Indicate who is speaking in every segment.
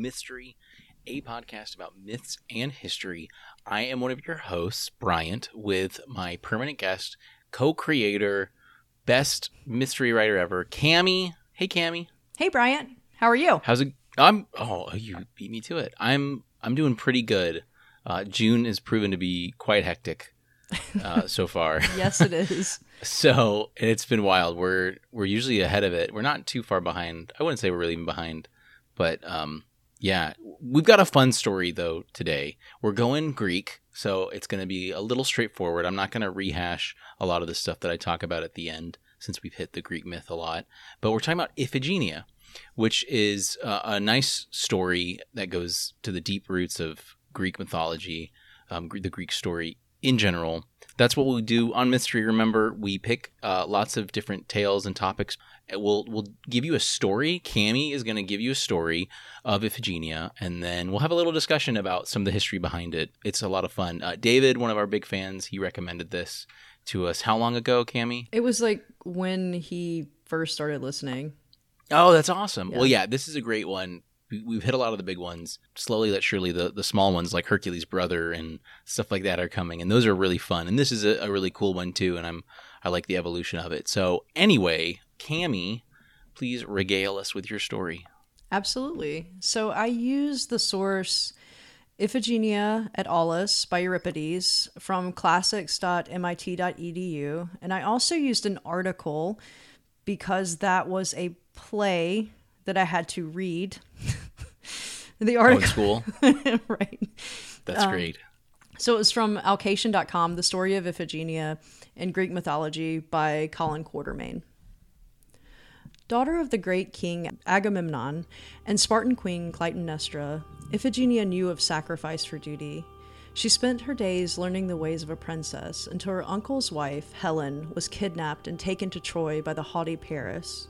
Speaker 1: Welcome, everyone, to Mystery, a podcast about myths and history. I am one of your hosts, Bryant, with my permanent guest, co creator, best mystery writer ever, Cami. Hey, Cami.
Speaker 2: Hey, Bryant. How are you?
Speaker 1: How's it? I'm. Oh, you beat me to it. I'm. I'm doing pretty good. Uh, June has proven to be quite hectic uh, so far.
Speaker 2: yes, it is.
Speaker 1: so it's been wild. We're we're usually ahead of it. We're not too far behind. I wouldn't say we're really even behind, but um, yeah, we've got a fun story though today. We're going Greek, so it's going to be a little straightforward. I'm not going to rehash a lot of the stuff that I talk about at the end since we've hit the Greek myth a lot. But we're talking about Iphigenia, which is uh, a nice story that goes to the deep roots of Greek mythology, um, the Greek story in general. That's what we do on Mystery. Remember, we pick uh, lots of different tales and topics. We'll we'll give you a story. Cami is going to give you a story of Iphigenia, and then we'll have a little discussion about some of the history behind it. It's a lot of fun. Uh, David, one of our big fans, he recommended this to us. How long ago, Cami?
Speaker 2: It was like when he first started listening.
Speaker 1: Oh, that's awesome. Yeah. Well, yeah, this is a great one we've hit a lot of the big ones. Slowly but surely, the the small ones like Hercules' brother and stuff like that are coming, and those are really fun. And this is a, a really cool one too, and I'm I like the evolution of it. So anyway, Cami, please regale us with your story.
Speaker 2: Absolutely. So I use the source Iphigenia at Aulis by Euripides from classics.mit.edu, and I also used an article because that was a play that I had to read. the article.
Speaker 1: school.
Speaker 2: right.
Speaker 1: That's um, great.
Speaker 2: So it was from Owlcation.com, The Story of Iphigenia in Greek Mythology by Colin Quartermain. Daughter of the great king Agamemnon and Spartan queen Clytemnestra, Iphigenia knew of sacrifice for duty. She spent her days learning the ways of a princess until her uncle's wife, Helen, was kidnapped and taken to Troy by the haughty Paris.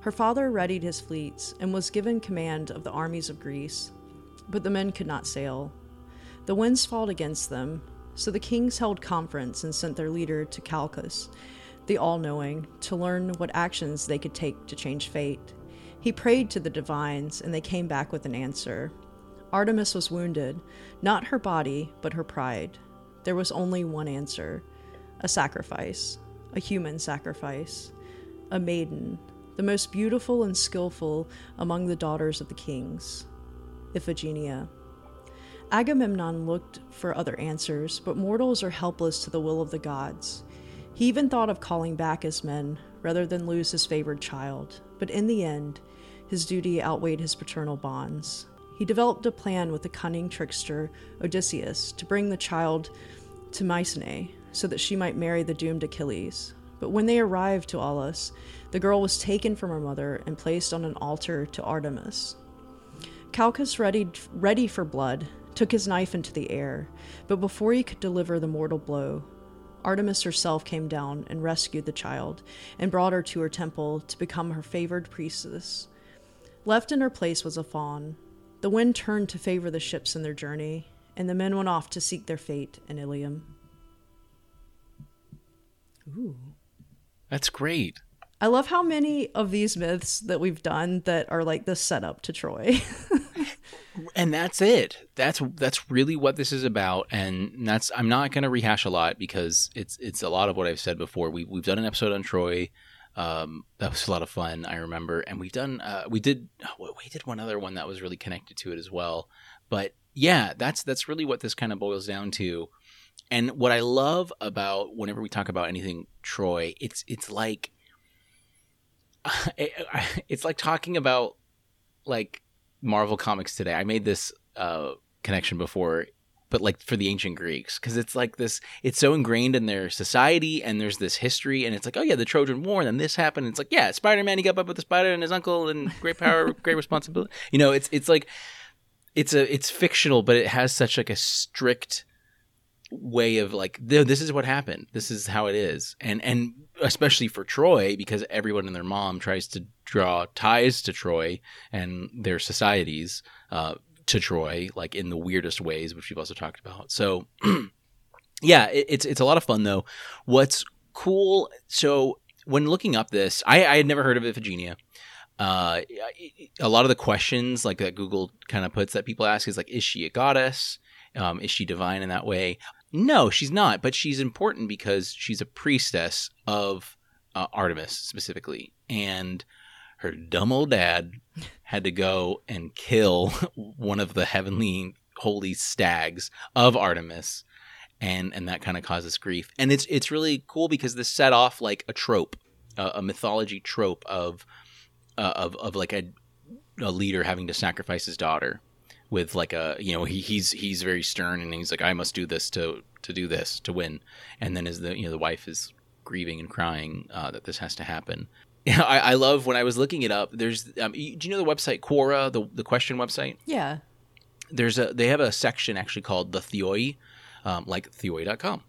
Speaker 2: Her father readied his fleets and was given command of the armies of Greece, but the men could not sail. The winds fought against them, so the kings held conference and sent their leader to Calchas, the all knowing, to learn what actions they could take to change fate. He prayed to the divines, and they came back with an answer. Artemis was wounded, not her body, but her pride. There was only one answer a sacrifice, a human sacrifice, a maiden, the most beautiful and skilful among the daughters of the kings, Iphigenia. Agamemnon looked for other answers, but mortals are helpless to the will of the gods. He even thought of calling back his men rather than lose his favored child, but in the end, his duty outweighed his paternal bonds. He developed a plan with the cunning trickster Odysseus to bring the child to Mycenae so that she might marry the doomed Achilles. But when they arrived to Aulis, the girl was taken from her mother and placed on an altar to Artemis. Calchas, ready, ready for blood, took his knife into the air, but before he could deliver the mortal blow, Artemis herself came down and rescued the child and brought her to her temple to become her favored priestess. Left in her place was a fawn. The wind turned to favor the ships in their journey, and the men went off to seek their fate in Ilium.
Speaker 1: Ooh. That's great.
Speaker 2: I love how many of these myths that we've done that are like the setup to Troy.
Speaker 1: and that's it. That's that's really what this is about. And that's I'm not going to rehash a lot because it's it's a lot of what I've said before. We we've done an episode on Troy. Um, that was a lot of fun. I remember, and we've done uh, we did we did one other one that was really connected to it as well. But yeah, that's that's really what this kind of boils down to. And what I love about whenever we talk about anything Troy, it's it's like it's like talking about like Marvel comics today. I made this uh, connection before, but like for the ancient Greeks, because it's like this. It's so ingrained in their society, and there's this history, and it's like, oh yeah, the Trojan War, and then this happened. And it's like, yeah, Spider Man, he got up with the spider and his uncle, and great power, great responsibility. You know, it's it's like it's a it's fictional, but it has such like a strict way of like this is what happened. This is how it is. And and especially for troy because everyone and their mom tries to draw ties to troy and their societies uh, to troy like in the weirdest ways which we've also talked about. So yeah it, it's it's a lot of fun though. What's cool so when looking up this i i had never heard of iphigenia. Uh, a lot of the questions like that Google kind of puts that people ask is like, is she a goddess? Um, is she divine in that way? No, she's not, but she's important because she's a priestess of uh, Artemis specifically, and her dumb old dad had to go and kill one of the heavenly holy stags of Artemis, and and that kind of causes grief. And it's it's really cool because this set off like a trope, a mythology trope of uh, of of like a a leader having to sacrifice his daughter with like a you know he, he's he's very stern and he's like I must do this to to do this to win, and then as the you know the wife is grieving and crying uh, that this has to happen. Yeah, I, I love when I was looking it up. There's um, do you know the website Quora, the the question website?
Speaker 2: Yeah.
Speaker 1: There's a they have a section actually called the Theoi, um, like Theoi.com.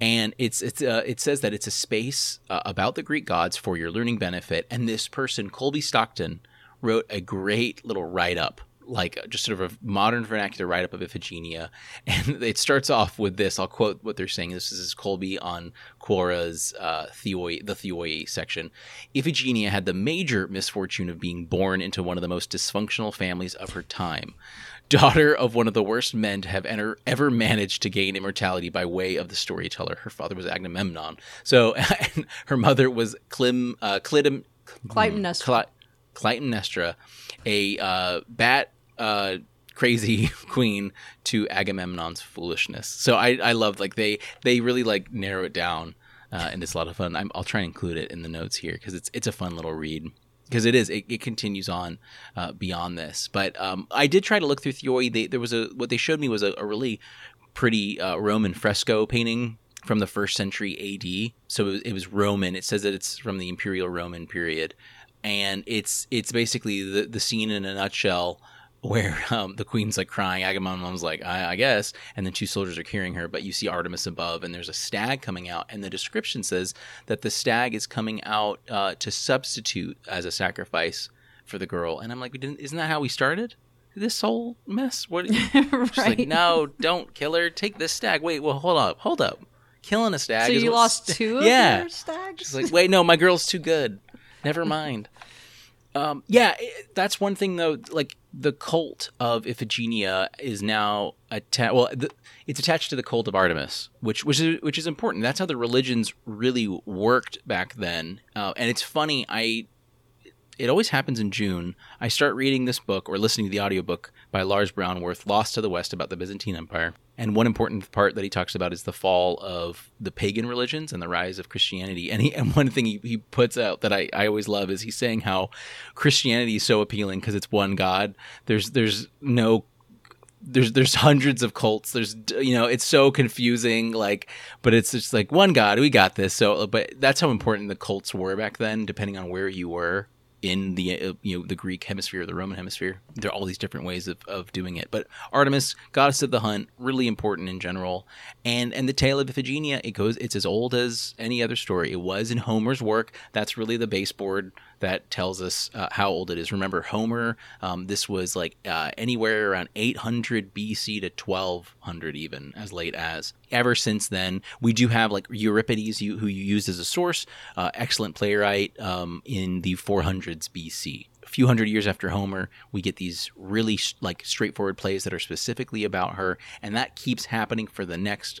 Speaker 1: And it's it's uh, it says that it's a space uh, about the Greek gods for your learning benefit. And this person, Colby Stockton, wrote a great little write up like just sort of a modern vernacular write up of Iphigenia. And it starts off with this. I'll quote what they're saying. This is Colby on Quora's uh, Theoi, the Theoi section. Iphigenia had the major misfortune of being born into one of the most dysfunctional families of her time. Daughter of one of the worst men to have enter, ever managed to gain immortality by way of the storyteller. Her father was Agamemnon. So her mother was Clim, uh, Clitum,
Speaker 2: Clytemnestra.
Speaker 1: Clytemnestra, a uh, bat uh, crazy queen to Agamemnon's foolishness. So I I love like they they really like narrow it down, uh, and it's a lot of fun. i will try and include it in the notes here because it's it's a fun little read. Because it is, it, it continues on uh, beyond this. But um, I did try to look through Theoi. They, there was a what they showed me was a, a really pretty uh, Roman fresco painting from the first century AD. So it was, Roman. It says that it's from the Imperial Roman period, and it's it's basically the the scene in a nutshell where um, the queen's like crying. Agamemnon's like, I, I, guess. And then two soldiers are carrying her, but you see Artemis above, and there's a stag coming out. And the description says that the stag is coming out uh, to substitute as a sacrifice for the girl. And I'm like, isn't that how we started? This whole mess? What? right. Like, no, don't kill her. Take this stag. Wait, well, hold up, hold up. Killing a stag.
Speaker 2: So you lost two of yeah. your stags?
Speaker 1: She's like, wait, no, my girl's too good. Never mind. Um, yeah, it, that's one thing though. Like the cult of Iphigenia is now attached. Well, the, it's attached to the cult of Artemis, which which is which is important. That's how the religions really worked back then. Uh, and it's funny. I it always happens in June. I start reading this book or listening to the audiobook by Lars Brownworth, Lost to the West, about the Byzantine Empire. And one important part that he talks about is the fall of the pagan religions and the rise of Christianity. And, he, and one thing he, he puts out that I, I always love is he's saying how Christianity is so appealing because it's one God. There's there's no there's there's hundreds of cults there's you know it's so confusing like but it's just like one god we got this so but that's how important the cults were back then depending on where you were in the uh, you know the Greek hemisphere, or the Roman hemisphere. There are all these different ways of, of doing it. But Artemis, goddess of the hunt, really important in general. And and the tale of Iphigenia, it goes it's as old as any other story. It was in Homer's work. That's really the baseboard that tells us uh, how old it is. Remember Homer? Um, this was like uh, anywhere around 800 BC to 1200, even as late as. Ever since then, we do have like Euripides, who you used as a source, uh, excellent playwright um, in the 400s BC. A few hundred years after Homer, we get these really like straightforward plays that are specifically about her, and that keeps happening for the next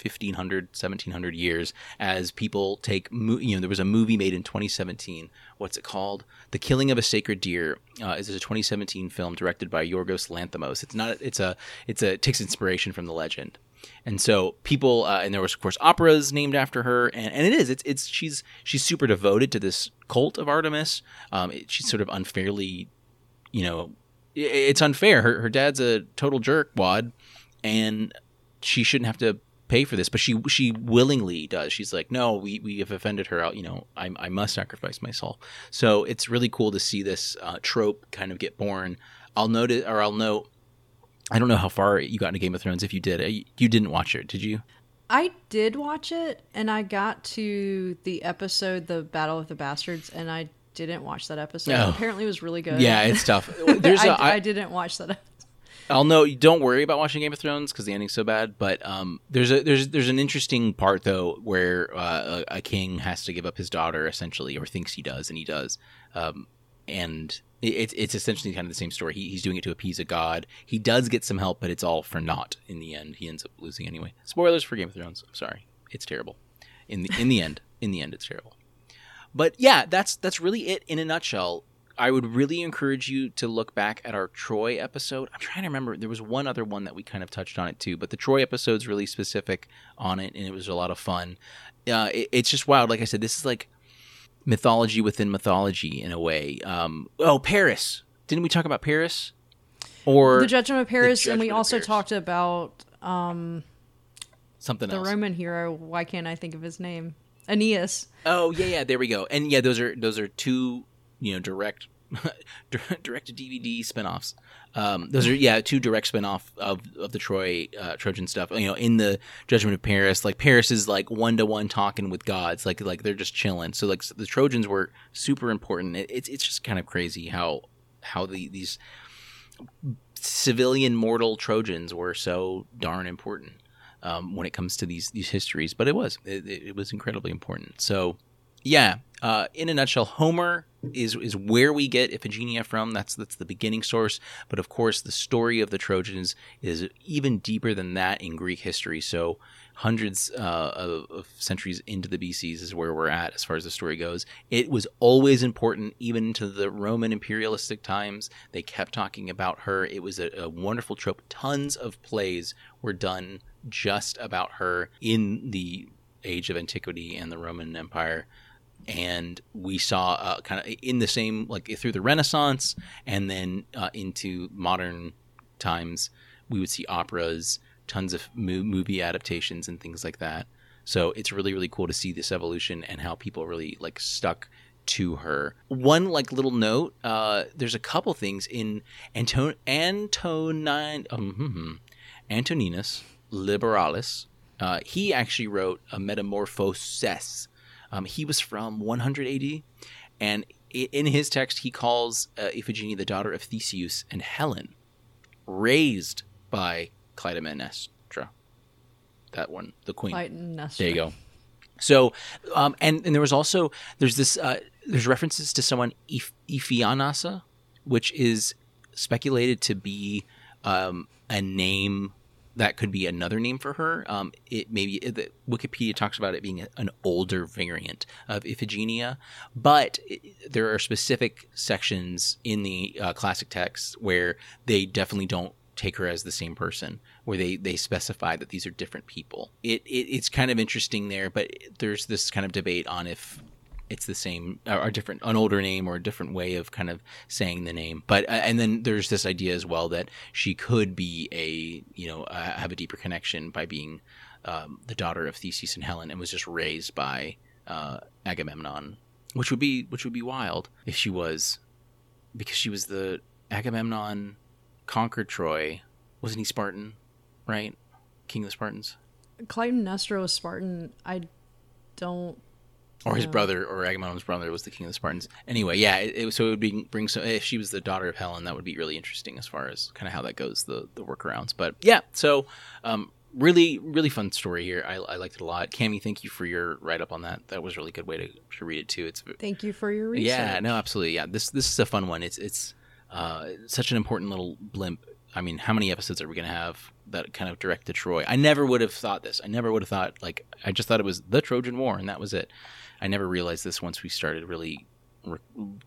Speaker 1: 1500 1700 years as people take you know there was a movie made in 2017 what's it called? The killing of a sacred deer uh, is a 2017 film directed by yorgos lanthimos. It's not it's a it's a it takes inspiration from the legend. And so people uh, and there was of course operas named after her and, and it is it's it's she's she's super devoted to this cult of artemis. Um, it, she's sort of unfairly you know it, it's unfair. Her, her dad's a total jerk wad and she shouldn't have to pay for this, but she she willingly does. She's like, no, we, we have offended her. Out, You know, I, I must sacrifice myself. So it's really cool to see this uh, trope kind of get born. I'll note it, or I'll note. I don't know how far you got into Game of Thrones. If you did, you didn't watch it, did you?
Speaker 2: I did watch it, and I got to the episode, the Battle of the Bastards, and I didn't watch that episode. Oh. Apparently, it was really good.
Speaker 1: Yeah, it's tough.
Speaker 2: There's a, I, I didn't watch that.
Speaker 1: I'll know. Don't worry about watching Game of Thrones because the ending's so bad. But um, there's a there's there's an interesting part though where uh, a, a king has to give up his daughter essentially, or thinks he does, and he does. Um, and it's it's essentially kind of the same story. He, he's doing it to appease a god. He does get some help, but it's all for naught in the end. He ends up losing anyway. Spoilers for Game of Thrones. I'm sorry, it's terrible. In the in the end, in the end, it's terrible. But yeah, that's that's really it in a nutshell. I would really encourage you to look back at our Troy episode. I'm trying to remember. There was one other one that we kind of touched on it too, but the Troy episode's really specific on it, and it was a lot of fun. Uh, it, it's just wild. Like I said, this is like mythology within mythology in a way. Um, oh, Paris! Didn't we talk about Paris? Or
Speaker 2: the Judgment of Paris,
Speaker 1: Judgment
Speaker 2: and we also
Speaker 1: Paris.
Speaker 2: talked about um,
Speaker 1: something else.
Speaker 2: the
Speaker 1: else?
Speaker 2: Roman hero. Why can't I think of his name? Aeneas.
Speaker 1: Oh yeah, yeah. There we go. And yeah, those are those are two you know direct direct to DVD spinoffs. Um, those are yeah two direct spinoff of of the Troy uh, Trojan stuff. You know, in the Judgment of Paris, like Paris is like one to one talking with gods, like like they're just chilling. So like the Trojans were super important. It, it's it's just kind of crazy how how the these civilian mortal Trojans were so darn important um, when it comes to these these histories. But it was it, it it was incredibly important. So yeah, uh, in a nutshell, Homer is is where we get Iphigenia from. That's that's the beginning source. But of course, the story of the Trojans is even deeper than that in Greek history. So hundreds uh, of, of centuries into the BCs is where we're at as far as the story goes. It was always important, even to the Roman imperialistic times. They kept talking about her. It was a, a wonderful trope. Tons of plays were done just about her in the age of antiquity and the Roman Empire and we saw uh, kind of in the same like through the renaissance and then uh, into modern times we would see operas tons of mo- movie adaptations and things like that so it's really really cool to see this evolution and how people really like stuck to her one like little note uh there's a couple things in Anton- antonine um, hmm, hmm. antoninus liberalis uh, he actually wrote a metamorphoses um, he was from 100 AD, and in his text, he calls uh, Iphigenia the daughter of Theseus and Helen, raised by Clytemnestra. That one, the queen.
Speaker 2: Clytemnestra.
Speaker 1: There you go. So, um, and and there was also there's this uh, there's references to someone Eph- Ephianassa, which is speculated to be um, a name that could be another name for her. Um, it maybe the, Wikipedia talks about it being an older variant of Iphigenia, but it, there are specific sections in the uh, classic texts where they definitely don't take her as the same person where they they specify that these are different people it, it it's kind of interesting there but there's this kind of debate on if it's the same or different an older name or a different way of kind of saying the name but uh, and then there's this idea as well that she could be a you know uh, have a deeper connection by being um, the daughter of theseus and helen and was just raised by uh, agamemnon which would be which would be wild if she was because she was the agamemnon conquered troy wasn't he spartan right king of the spartans
Speaker 2: Clytemnestra was Spartan. I don't.
Speaker 1: Or his brother or Agamemnon's brother was the king of the Spartans. Anyway, yeah, it, it, so it would be bring so if she was the daughter of Helen, that would be really interesting as far as kind of how that goes, the the workarounds. But yeah, so um, really really fun story here. I, I liked it a lot. Cami, thank you for your write up on that. That was a really good way to, to read it too. It's
Speaker 2: Thank you for your research.
Speaker 1: yeah, no, absolutely. Yeah, this this is a fun one. It's it's uh, such an important little blimp. I mean, how many episodes are we going to have that kind of direct to Troy? I never would have thought this. I never would have thought like I just thought it was the Trojan War and that was it. I never realized this once we started really re-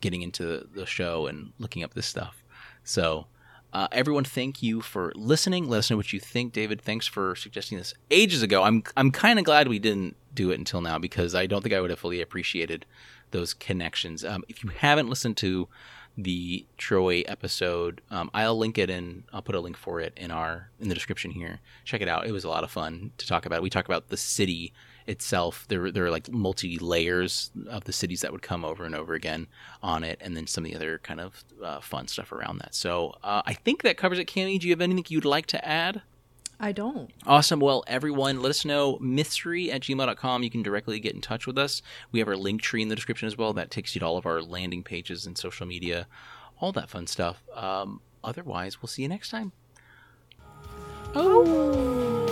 Speaker 1: getting into the show and looking up this stuff. So, uh, everyone, thank you for listening. Let us know what you think, David. Thanks for suggesting this ages ago. I'm I'm kind of glad we didn't do it until now because I don't think I would have fully appreciated those connections. Um, if you haven't listened to the Troy episode, um, I'll link it in. I'll put a link for it in our in the description here. Check it out. It was a lot of fun to talk about. We talk about the city itself. There, there are like multi layers of the cities that would come over and over again on it, and then some of the other kind of uh, fun stuff around that. So uh, I think that covers it. Cami, do you have anything you'd like to add?
Speaker 2: I don't.
Speaker 1: Awesome. Well, everyone, let us know. Mystery at gmail.com. You can directly get in touch with us. We have our link tree in the description as well. That takes you to all of our landing pages and social media, all that fun stuff. Um, otherwise, we'll see you next time. Oh.